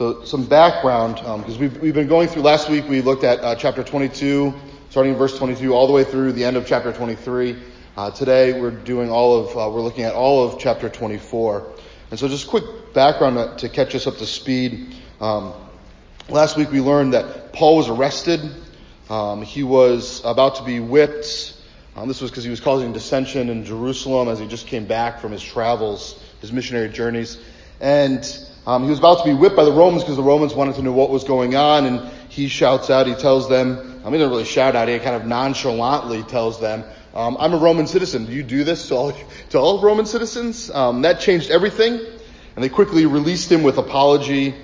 So some background, because um, we've, we've been going through, last week we looked at uh, chapter 22, starting in verse 22, all the way through the end of chapter 23. Uh, today we're doing all of, uh, we're looking at all of chapter 24. And so just quick background to, to catch us up to speed. Um, last week we learned that Paul was arrested. Um, he was about to be whipped. Um, this was because he was causing dissension in Jerusalem as he just came back from his travels, his missionary journeys. And um, he was about to be whipped by the Romans because the Romans wanted to know what was going on, and he shouts out, he tells them, I mean, he doesn't really shout out, he kind of nonchalantly tells them, um, I'm a Roman citizen. Do you do this to all, to all Roman citizens? Um, that changed everything, and they quickly released him with apology.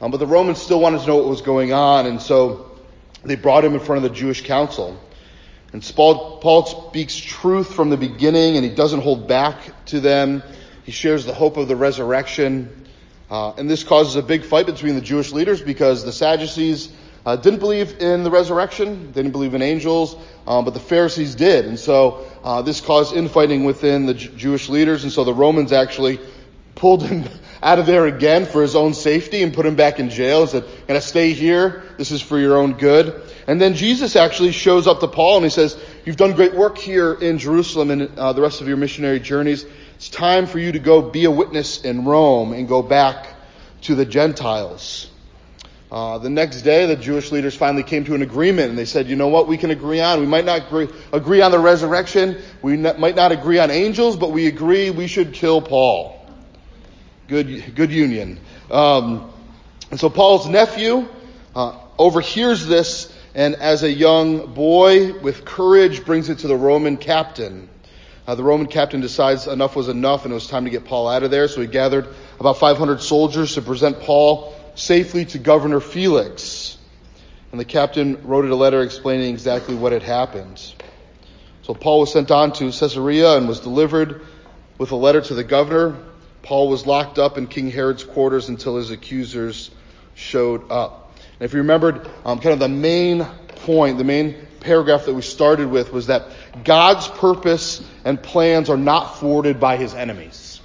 Um, but the Romans still wanted to know what was going on, and so they brought him in front of the Jewish council. And Paul, Paul speaks truth from the beginning, and he doesn't hold back to them. He shares the hope of the resurrection. Uh, and this causes a big fight between the Jewish leaders because the Sadducees uh, didn't believe in the resurrection, they didn't believe in angels, um, but the Pharisees did. And so uh, this caused infighting within the J- Jewish leaders, and so the Romans actually pulled him out of there again for his own safety and put him back in jail and said, Gonna stay here. This is for your own good. And then Jesus actually shows up to Paul and he says, You've done great work here in Jerusalem and uh, the rest of your missionary journeys. It's time for you to go be a witness in Rome and go back to the Gentiles. Uh, the next day, the Jewish leaders finally came to an agreement, and they said, "You know what? We can agree on. We might not agree, agree on the resurrection. We might not agree on angels, but we agree we should kill Paul." Good, good union. Um, and so Paul's nephew uh, overhears this, and as a young boy, with courage, brings it to the Roman captain. Uh, the Roman captain decides enough was enough and it was time to get Paul out of there. So he gathered about 500 soldiers to present Paul safely to Governor Felix. And the captain wrote a letter explaining exactly what had happened. So Paul was sent on to Caesarea and was delivered with a letter to the governor. Paul was locked up in King Herod's quarters until his accusers showed up. And if you remembered, um, kind of the main point, the main paragraph that we started with was that God's purpose and plans are not thwarted by his enemies.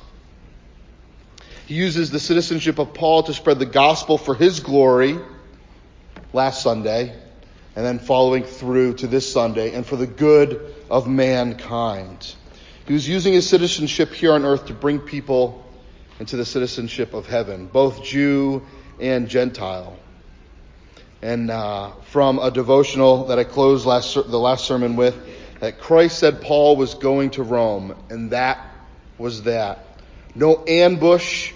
He uses the citizenship of Paul to spread the gospel for his glory last Sunday, and then following through to this Sunday, and for the good of mankind. He was using his citizenship here on earth to bring people into the citizenship of heaven, both Jew and Gentile and uh, from a devotional that I closed last the last sermon with, that Christ said Paul was going to Rome, and that was that. No ambush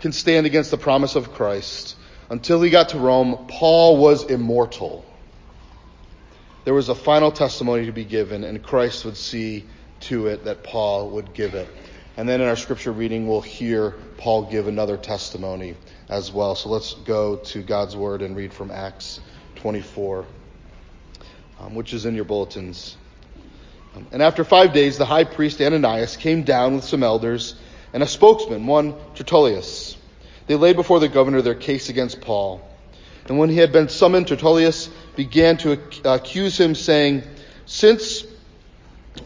can stand against the promise of Christ. Until he got to Rome, Paul was immortal. There was a final testimony to be given, and Christ would see to it that Paul would give it. And then in our scripture reading, we'll hear Paul give another testimony as well. So let's go to God's Word and read from Acts 24, um, which is in your bulletins. Um, and after five days, the high priest Ananias came down with some elders and a spokesman, one Tertullius. They laid before the governor their case against Paul. And when he had been summoned, Tertullius began to accuse him, saying, "Since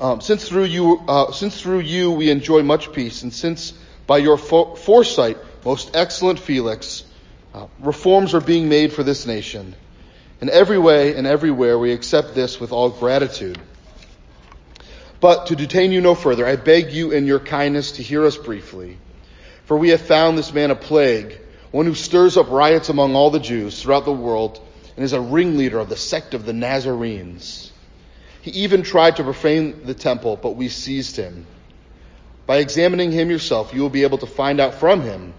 um, since through you, uh, since through you we enjoy much peace, and since by your fo- foresight most excellent Felix, uh, reforms are being made for this nation. In every way and everywhere we accept this with all gratitude. But to detain you no further, I beg you in your kindness to hear us briefly. For we have found this man a plague, one who stirs up riots among all the Jews throughout the world and is a ringleader of the sect of the Nazarenes. He even tried to profane the temple, but we seized him. By examining him yourself, you will be able to find out from him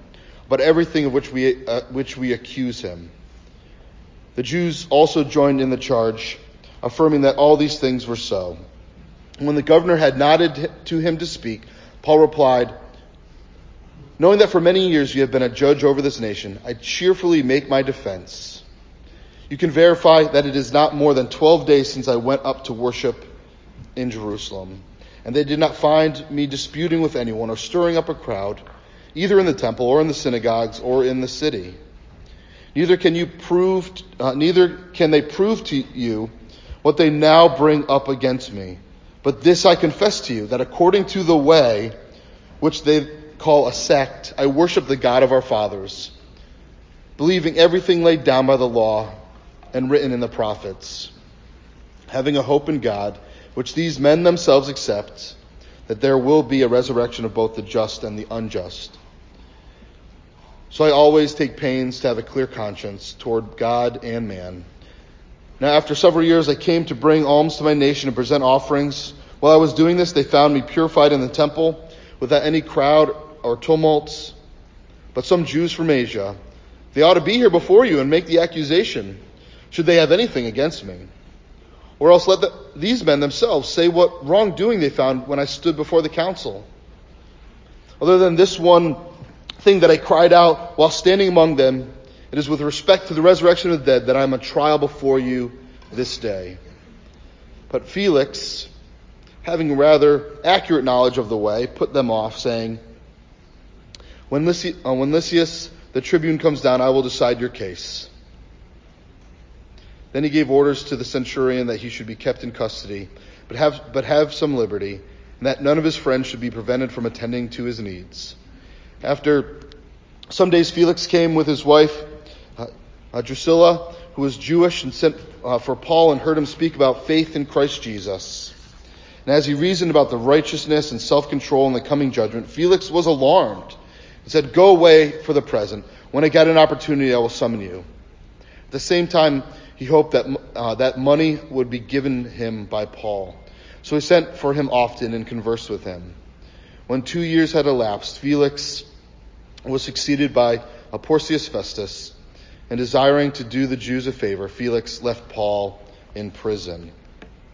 but everything of which we, uh, which we accuse him. The Jews also joined in the charge, affirming that all these things were so. When the governor had nodded to him to speak, Paul replied, Knowing that for many years you have been a judge over this nation, I cheerfully make my defense. You can verify that it is not more than 12 days since I went up to worship in Jerusalem, and they did not find me disputing with anyone or stirring up a crowd either in the temple or in the synagogues or in the city. Neither can you prove, uh, neither can they prove to you what they now bring up against me. But this I confess to you, that according to the way, which they call a sect, I worship the God of our fathers. believing everything laid down by the law and written in the prophets, having a hope in God, which these men themselves accept, that there will be a resurrection of both the just and the unjust. So I always take pains to have a clear conscience toward God and man. Now, after several years, I came to bring alms to my nation and present offerings. While I was doing this, they found me purified in the temple without any crowd or tumults. But some Jews from Asia, they ought to be here before you and make the accusation, should they have anything against me. Or else let the, these men themselves say what wrongdoing they found when I stood before the council. Other than this one thing that I cried out while standing among them. It is with respect to the resurrection of the dead that I am on trial before you this day. But Felix, having rather accurate knowledge of the way, put them off, saying, When, Lysi- uh, when Lysias the tribune comes down, I will decide your case. Then he gave orders to the centurion that he should be kept in custody, but have, but have some liberty, and that none of his friends should be prevented from attending to his needs. After some days, Felix came with his wife, uh, uh, Drusilla, who was Jewish, and sent uh, for Paul and heard him speak about faith in Christ Jesus. And as he reasoned about the righteousness and self control in the coming judgment, Felix was alarmed and said, Go away for the present. When I get an opportunity, I will summon you. At the same time, he hoped that, uh, that money would be given him by Paul. So he sent for him often and conversed with him. When two years had elapsed, Felix was succeeded by Porcius Festus, and desiring to do the Jews a favor, Felix left Paul in prison.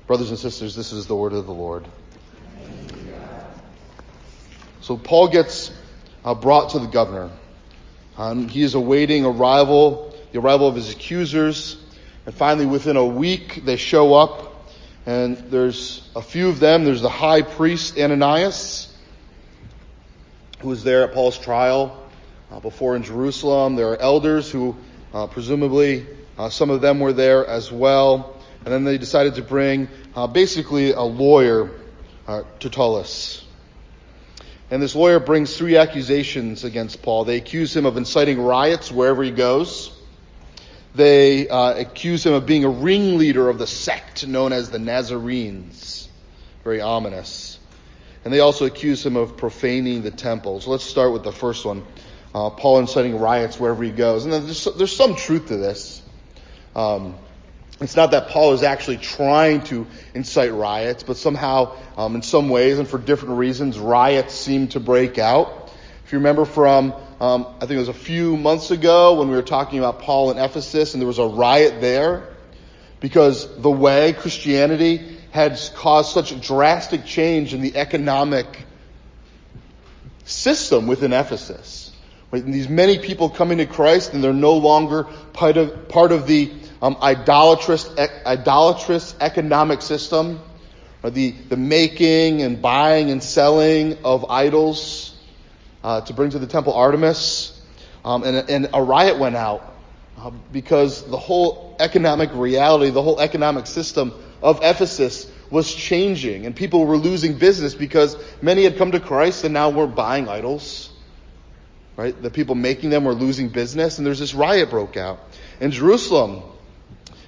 Brothers and sisters, this is the word of the Lord. So Paul gets uh, brought to the governor. Um, he is awaiting arrival, the arrival of his accusers, and finally, within a week, they show up, and there's a few of them. There's the high priest Ananias, who was there at Paul's trial uh, before in Jerusalem. There are elders who, uh, presumably, uh, some of them were there as well. And then they decided to bring uh, basically a lawyer, uh, Tertullus. And this lawyer brings three accusations against Paul. They accuse him of inciting riots wherever he goes. They accuse him of being a ringleader of the sect known as the Nazarenes. Very ominous. And they also accuse him of profaning the temple. So let's start with the first one. Uh, Paul inciting riots wherever he goes. And there's, there's some truth to this. Um, it's not that Paul is actually trying to incite riots, but somehow, um, in some ways and for different reasons, riots seem to break out. If you remember from, um, I think it was a few months ago when we were talking about Paul in Ephesus and there was a riot there because the way Christianity had caused such a drastic change in the economic system within Ephesus. And these many people coming to Christ and they're no longer part of, part of the um, idolatrous, e- idolatrous economic system, the, the making and buying and selling of idols uh, to bring to the temple Artemis. Um, and, and a riot went out uh, because the whole economic reality, the whole economic system of Ephesus was changing and people were losing business because many had come to Christ and now were buying idols. Right? The people making them were losing business and there's this riot broke out. In Jerusalem,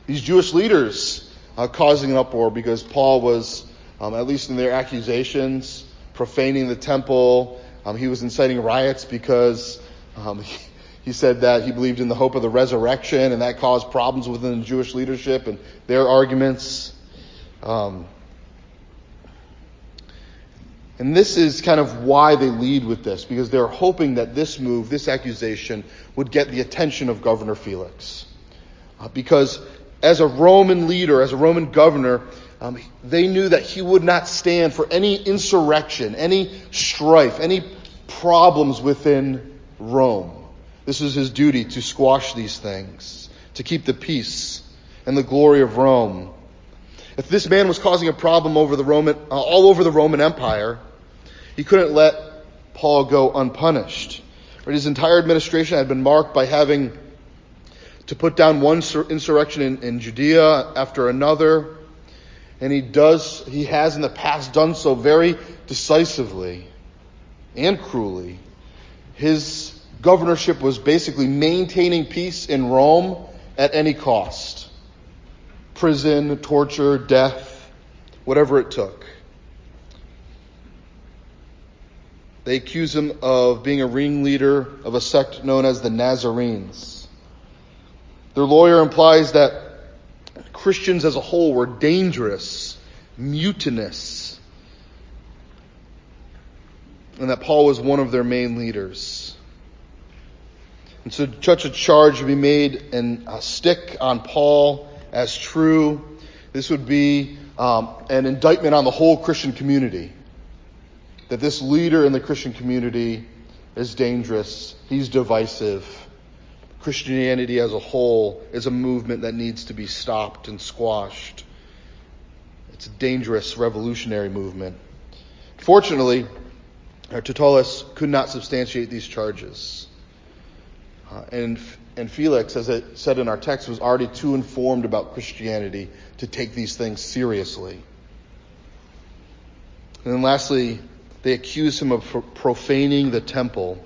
these Jewish leaders uh, causing an uproar because Paul was, um, at least in their accusations, profaning the temple. Um, he was inciting riots because um, he, he said that he believed in the hope of the resurrection and that caused problems within the Jewish leadership and their arguments. Um, and this is kind of why they lead with this, because they're hoping that this move, this accusation, would get the attention of Governor Felix. Uh, because as a Roman leader, as a Roman governor, um, they knew that he would not stand for any insurrection, any strife, any problems within Rome. This is his duty to squash these things, to keep the peace and the glory of Rome. If this man was causing a problem over the Roman, uh, all over the Roman Empire, he couldn't let Paul go unpunished. His entire administration had been marked by having to put down one insurrection in, in Judea after another. And he does, he has in the past done so very decisively and cruelly. His governorship was basically maintaining peace in Rome at any cost. Prison, torture, death, whatever it took. They accuse him of being a ringleader of a sect known as the Nazarenes. Their lawyer implies that Christians as a whole were dangerous, mutinous, and that Paul was one of their main leaders. And so such a charge would be made and a stick on Paul as true. This would be um, an indictment on the whole Christian community. That this leader in the Christian community is dangerous. He's divisive. Christianity as a whole is a movement that needs to be stopped and squashed. It's a dangerous revolutionary movement. Fortunately, Tertullus could not substantiate these charges. Uh, and, and Felix, as it said in our text, was already too informed about Christianity to take these things seriously. And then lastly, they accuse him of profaning the temple.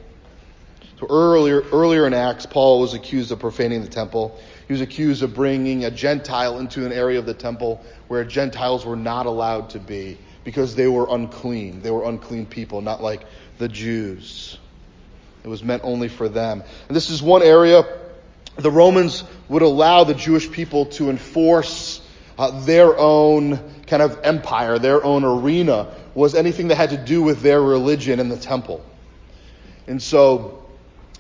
So earlier, earlier in Acts, Paul was accused of profaning the temple. He was accused of bringing a Gentile into an area of the temple where Gentiles were not allowed to be because they were unclean. They were unclean people, not like the Jews. It was meant only for them. And this is one area the Romans would allow the Jewish people to enforce uh, their own kind of empire, their own arena, was anything that had to do with their religion in the temple. And so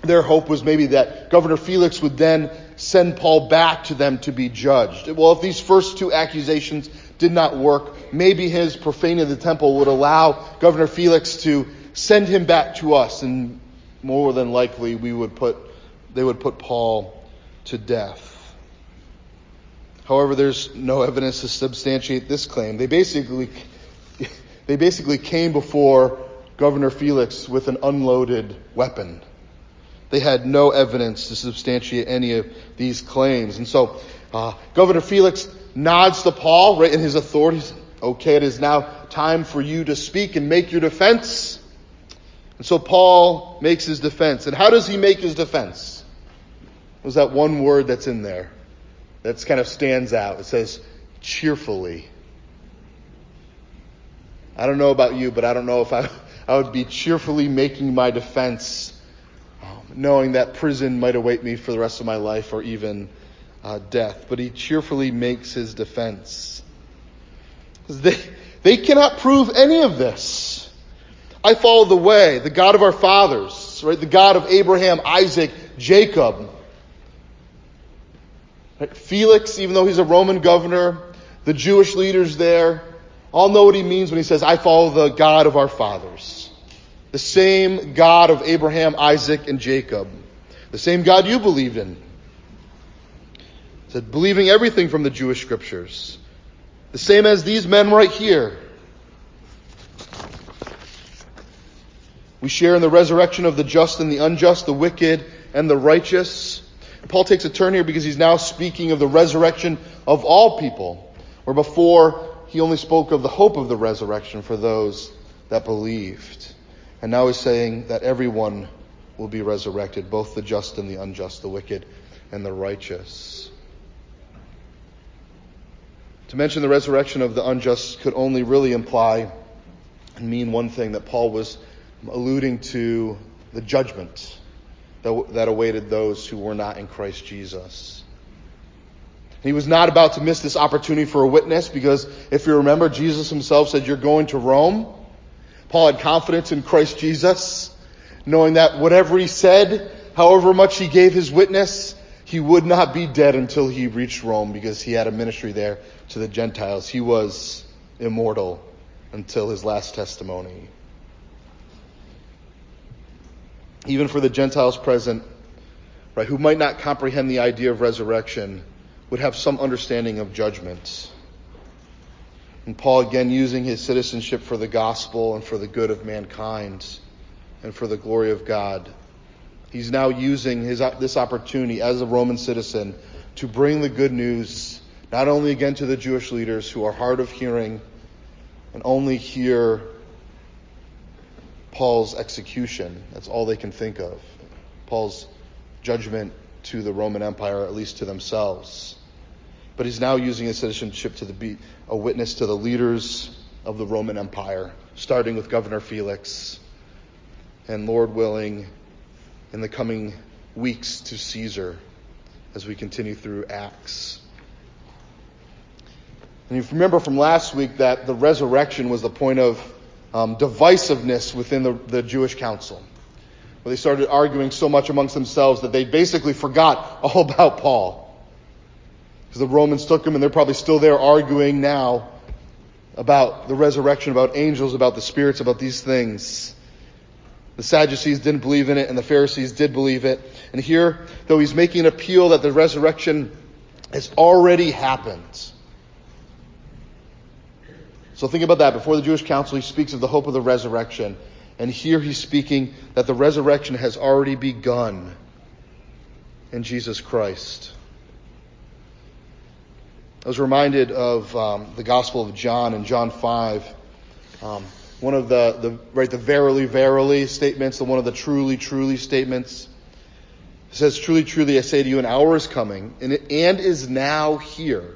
their hope was maybe that Governor Felix would then send Paul back to them to be judged. Well, if these first two accusations did not work, maybe his profaning of the temple would allow Governor Felix to send him back to us and more than likely we would put, they would put Paul to death. However, there's no evidence to substantiate this claim. They basically, they basically came before Governor Felix with an unloaded weapon. They had no evidence to substantiate any of these claims. And so, uh, Governor Felix nods to Paul, right in his authority. Okay, it is now time for you to speak and make your defense. And so Paul makes his defense. And how does he make his defense? Was that one word that's in there that kind of stands out? It says, cheerfully. I don't know about you, but I don't know if I, I would be cheerfully making my defense, um, knowing that prison might await me for the rest of my life or even uh, death. But he cheerfully makes his defense. They, they cannot prove any of this. I follow the way, the God of our fathers, right? The God of Abraham, Isaac, Jacob. Right? Felix, even though he's a Roman governor, the Jewish leaders there, all know what he means when he says, I follow the God of our fathers. The same God of Abraham, Isaac, and Jacob. The same God you believed in. said, believing everything from the Jewish scriptures. The same as these men right here. We share in the resurrection of the just and the unjust, the wicked and the righteous. Paul takes a turn here because he's now speaking of the resurrection of all people, where before he only spoke of the hope of the resurrection for those that believed. And now he's saying that everyone will be resurrected, both the just and the unjust, the wicked and the righteous. To mention the resurrection of the unjust could only really imply and mean one thing that Paul was alluding to the judgment that, that awaited those who were not in Christ Jesus. He was not about to miss this opportunity for a witness because if you remember, Jesus himself said, You're going to Rome. Paul had confidence in Christ Jesus, knowing that whatever he said, however much he gave his witness, he would not be dead until he reached Rome because he had a ministry there to the Gentiles. He was immortal until his last testimony even for the Gentiles present, right, who might not comprehend the idea of resurrection, would have some understanding of judgment. And Paul again using his citizenship for the gospel and for the good of mankind and for the glory of God. He's now using his, this opportunity as a Roman citizen to bring the good news not only again to the Jewish leaders who are hard of hearing and only hear Paul's execution. That's all they can think of. Paul's judgment to the Roman Empire, at least to themselves. But he's now using his citizenship to be a witness to the leaders of the Roman Empire, starting with Governor Felix, and Lord willing, in the coming weeks to Caesar as we continue through Acts. And you remember from last week that the resurrection was the point of um, divisiveness within the, the Jewish council. Where they started arguing so much amongst themselves that they basically forgot all about Paul. Because the Romans took him and they're probably still there arguing now about the resurrection, about angels, about the spirits, about these things. The Sadducees didn't believe in it and the Pharisees did believe it. And here, though he's making an appeal that the resurrection has already happened. So think about that. Before the Jewish council, he speaks of the hope of the resurrection. And here he's speaking that the resurrection has already begun in Jesus Christ. I was reminded of um, the Gospel of John in John 5. Um, one of the, the, right, the verily, verily statements, the one of the truly, truly statements. It says, truly, truly, I say to you, an hour is coming and, it, and is now here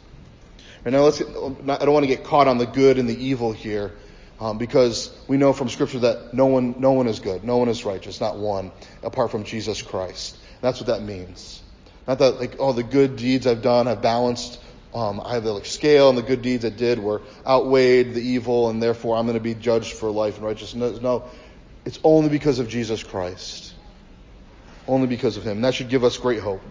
And now let's, I don't want to get caught on the good and the evil here, um, because we know from Scripture that no one, no one is good, no one is righteous, not one, apart from Jesus Christ. That's what that means. Not that like, oh, the good deeds I've done have balanced. Um, I have the like, scale and the good deeds I did were outweighed the evil, and therefore I'm going to be judged for life and righteousness. No, it's only because of Jesus Christ. Only because of Him. And that should give us great hope.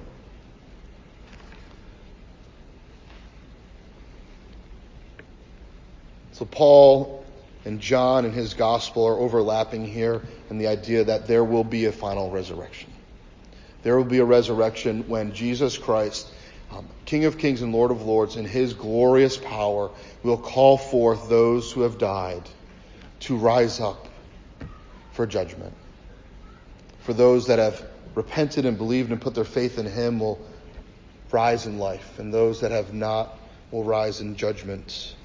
So Paul and John and his gospel are overlapping here in the idea that there will be a final resurrection. There will be a resurrection when Jesus Christ, um, King of Kings and Lord of Lords, in his glorious power, will call forth those who have died to rise up for judgment. For those that have repented and believed and put their faith in him will rise in life, and those that have not will rise in judgment.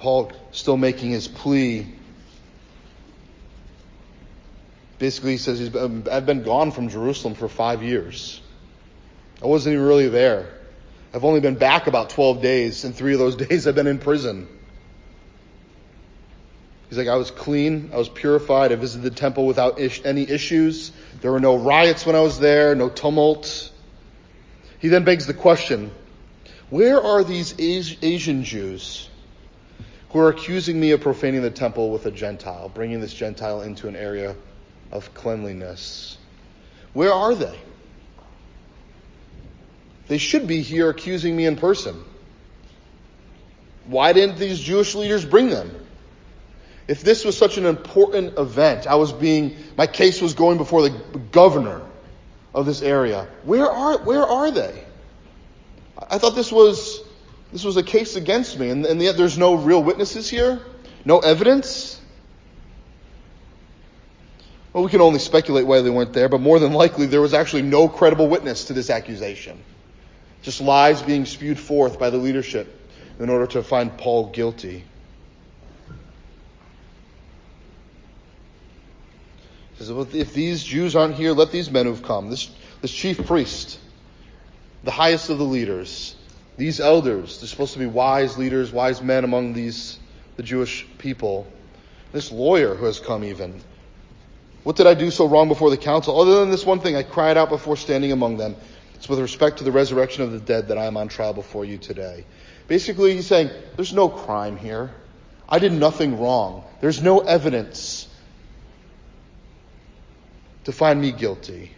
Paul still making his plea basically he says I've been gone from Jerusalem for five years. I wasn't even really there. I've only been back about 12 days, and three of those days I've been in prison. He's like, I was clean, I was purified, I visited the temple without ish, any issues. There were no riots when I was there, no tumult. He then begs the question, where are these Asian Jews who are accusing me of profaning the temple with a Gentile, bringing this Gentile into an area of cleanliness. Where are they? They should be here accusing me in person. Why didn't these Jewish leaders bring them? If this was such an important event, I was being, my case was going before the governor of this area. Where are, where are they? I thought this was, this was a case against me, and, and yet there's no real witnesses here? No evidence? Well, we can only speculate why they weren't there, but more than likely there was actually no credible witness to this accusation. Just lies being spewed forth by the leadership in order to find Paul guilty. He says, well, if these Jews aren't here, let these men who've come, this, this chief priest, the highest of the leaders, these elders, they're supposed to be wise leaders, wise men among these, the Jewish people, this lawyer who has come even, what did I do so wrong before the council? Other than this one thing, I cried out before standing among them. It's with respect to the resurrection of the dead that I am on trial before you today. Basically, he's saying, there's no crime here. I did nothing wrong. There's no evidence to find me guilty.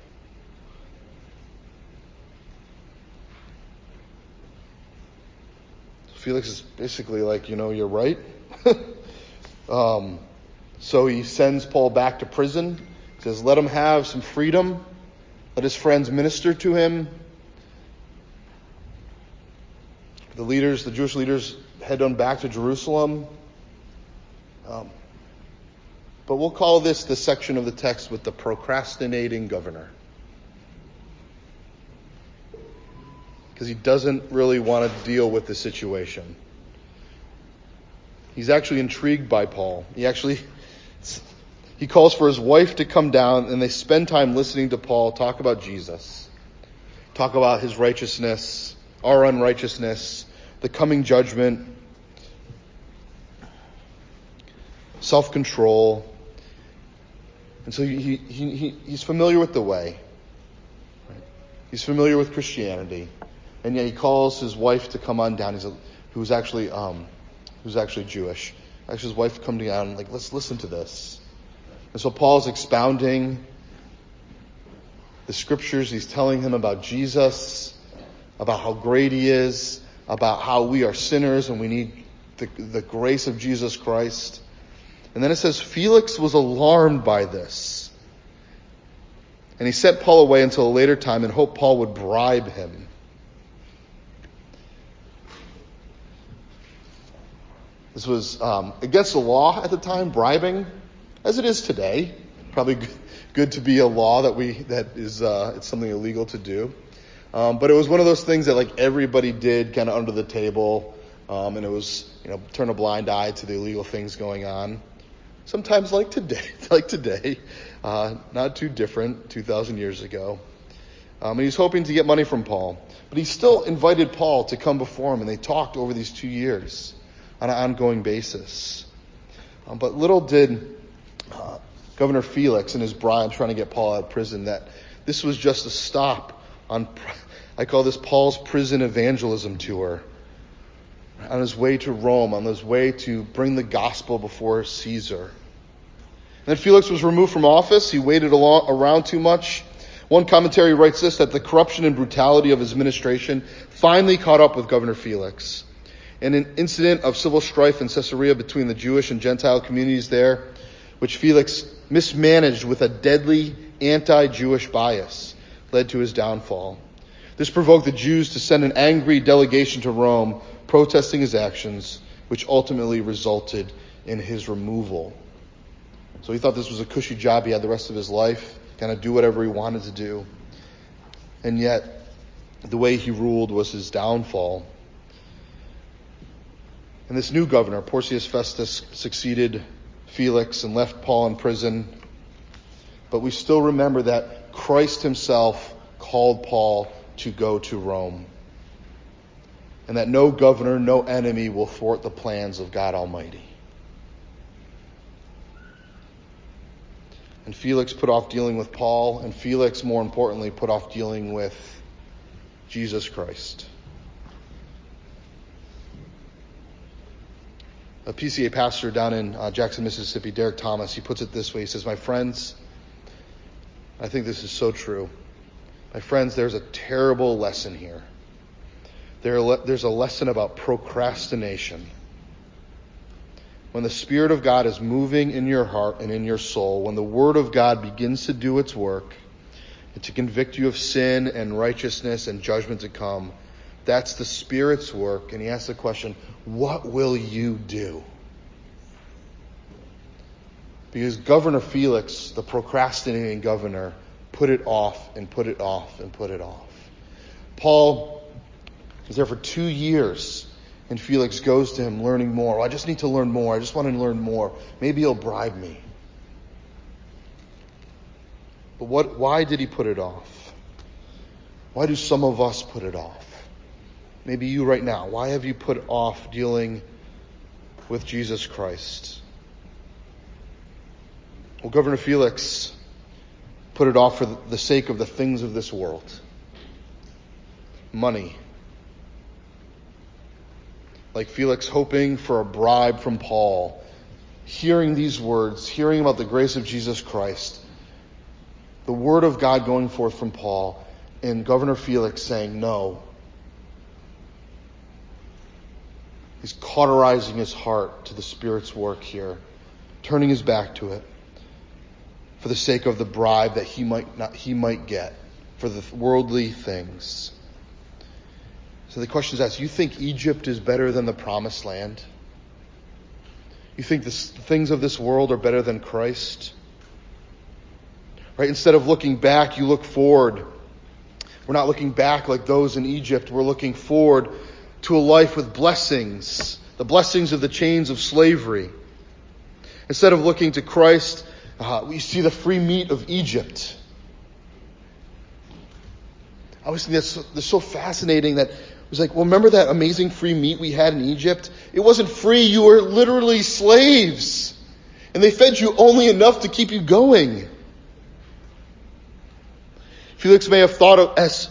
Felix is basically like, you know, you're right. um, So he sends Paul back to prison. He says, let him have some freedom. Let his friends minister to him. The leaders, the Jewish leaders, head on back to Jerusalem. Um, but we'll call this the section of the text with the procrastinating governor. Because he doesn't really want to deal with the situation. He's actually intrigued by Paul. He actually he calls for his wife to come down and they spend time listening to Paul talk about Jesus. Talk about his righteousness, our unrighteousness, the coming judgment, self-control. And so he, he, he, he's familiar with the way. He's familiar with Christianity. And yet he calls his wife to come on down. He's a, who's actually, um, who's actually Jewish. Actually, his wife come down and like, let's listen to this. And so Paul's expounding the scriptures. He's telling him about Jesus, about how great he is, about how we are sinners and we need the, the grace of Jesus Christ. And then it says, Felix was alarmed by this. And he sent Paul away until a later time and hoped Paul would bribe him. This was um, against the law at the time, bribing, as it is today. Probably good to be a law that we that is uh, it's something illegal to do. Um, but it was one of those things that like everybody did kind of under the table, um, and it was you know turn a blind eye to the illegal things going on. Sometimes like today, like today, uh, not too different, 2,000 years ago. Um, and he's hoping to get money from Paul, but he still invited Paul to come before him, and they talked over these two years on an ongoing basis. Um, but little did uh, Governor Felix and his bride trying to get Paul out of prison that this was just a stop on, I call this Paul's prison evangelism tour. On his way to Rome, on his way to bring the gospel before Caesar. And then Felix was removed from office. He waited along, around too much. One commentary writes this that the corruption and brutality of his administration finally caught up with Governor Felix and an incident of civil strife in Caesarea between the Jewish and Gentile communities there, which Felix mismanaged with a deadly anti-Jewish bias, led to his downfall. This provoked the Jews to send an angry delegation to Rome protesting his actions, which ultimately resulted in his removal. So he thought this was a cushy job he had the rest of his life, kind of do whatever he wanted to do. And yet, the way he ruled was his downfall. And this new governor, Porcius Festus, succeeded Felix and left Paul in prison. But we still remember that Christ himself called Paul to go to Rome. And that no governor, no enemy will thwart the plans of God Almighty. And Felix put off dealing with Paul, and Felix, more importantly, put off dealing with Jesus Christ. A PCA pastor down in uh, Jackson, Mississippi, Derek Thomas, he puts it this way. He says, My friends, I think this is so true. My friends, there's a terrible lesson here. There, there's a lesson about procrastination. When the Spirit of God is moving in your heart and in your soul, when the Word of God begins to do its work and to convict you of sin and righteousness and judgment to come, that's the Spirit's work. And he asks the question, what will you do? Because Governor Felix, the procrastinating governor, put it off and put it off and put it off. Paul was there for two years, and Felix goes to him learning more. Well, I just need to learn more. I just want to learn more. Maybe he'll bribe me. But what, why did he put it off? Why do some of us put it off? Maybe you right now. Why have you put off dealing with Jesus Christ? Well, Governor Felix put it off for the sake of the things of this world money. Like Felix hoping for a bribe from Paul, hearing these words, hearing about the grace of Jesus Christ, the word of God going forth from Paul, and Governor Felix saying, No, He's cauterizing his heart to the Spirit's work here. turning his back to it for the sake of the bribe that he might not, he might get for the worldly things. So the question is asked, you think Egypt is better than the promised land? You think this, the things of this world are better than Christ? Right? Instead of looking back, you look forward. We're not looking back like those in Egypt. We're looking forward to a life with blessings, the blessings of the chains of slavery. Instead of looking to Christ, uh, we see the free meat of Egypt. I always think that's, that's so fascinating that it was like, well, remember that amazing free meat we had in Egypt? It wasn't free. You were literally slaves. And they fed you only enough to keep you going. Felix may have thought of, as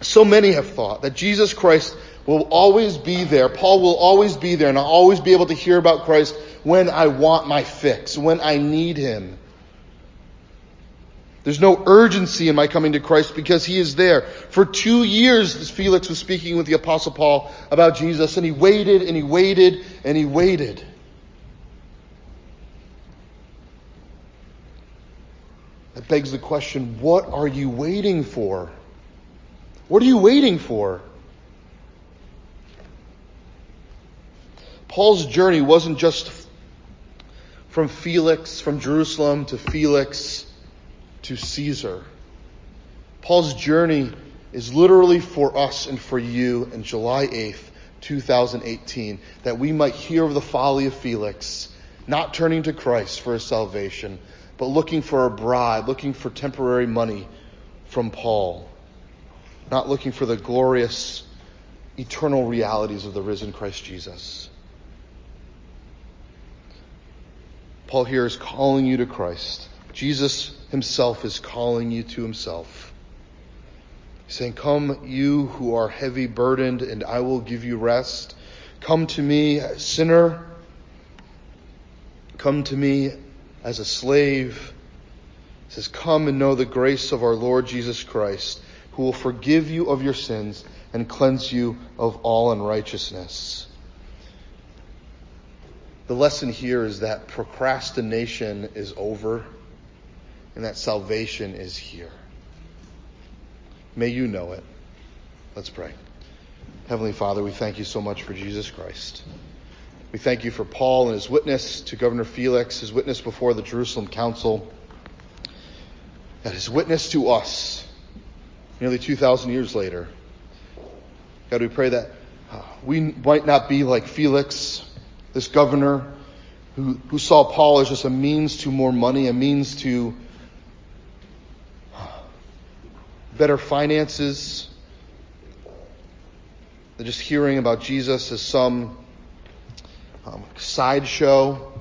so many have thought, that Jesus Christ will always be there. Paul will always be there and I'll always be able to hear about Christ when I want my fix, when I need Him. There's no urgency in my coming to Christ because He is there. For two years, Felix was speaking with the Apostle Paul about Jesus, and he waited and he waited and he waited. That begs the question what are you waiting for? What are you waiting for? Paul's journey wasn't just from Felix, from Jerusalem to Felix to Caesar. Paul's journey is literally for us and for you in July 8th, 2018, that we might hear of the folly of Felix, not turning to Christ for his salvation, but looking for a bribe, looking for temporary money from Paul, not looking for the glorious eternal realities of the risen Christ Jesus. Paul here is calling you to Christ. Jesus himself is calling you to himself. He's saying, Come, you who are heavy burdened, and I will give you rest. Come to me, sinner. Come to me as a slave. He says, Come and know the grace of our Lord Jesus Christ, who will forgive you of your sins and cleanse you of all unrighteousness. The lesson here is that procrastination is over and that salvation is here. May you know it. Let's pray. Heavenly Father, we thank you so much for Jesus Christ. We thank you for Paul and his witness to Governor Felix, his witness before the Jerusalem Council, and his witness to us nearly 2,000 years later. God, we pray that uh, we might not be like Felix, this governor who, who saw Paul as just a means to more money, a means to better finances, than just hearing about Jesus as some um, sideshow.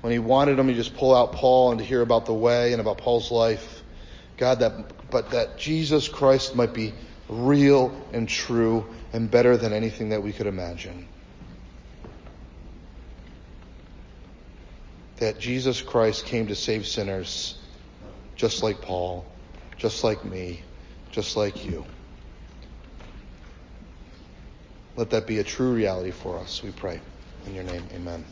When he wanted him, he just pull out Paul and to hear about the way and about Paul's life. God, that, but that Jesus Christ might be real and true and better than anything that we could imagine. That Jesus Christ came to save sinners just like Paul, just like me, just like you. Let that be a true reality for us, we pray. In your name, amen.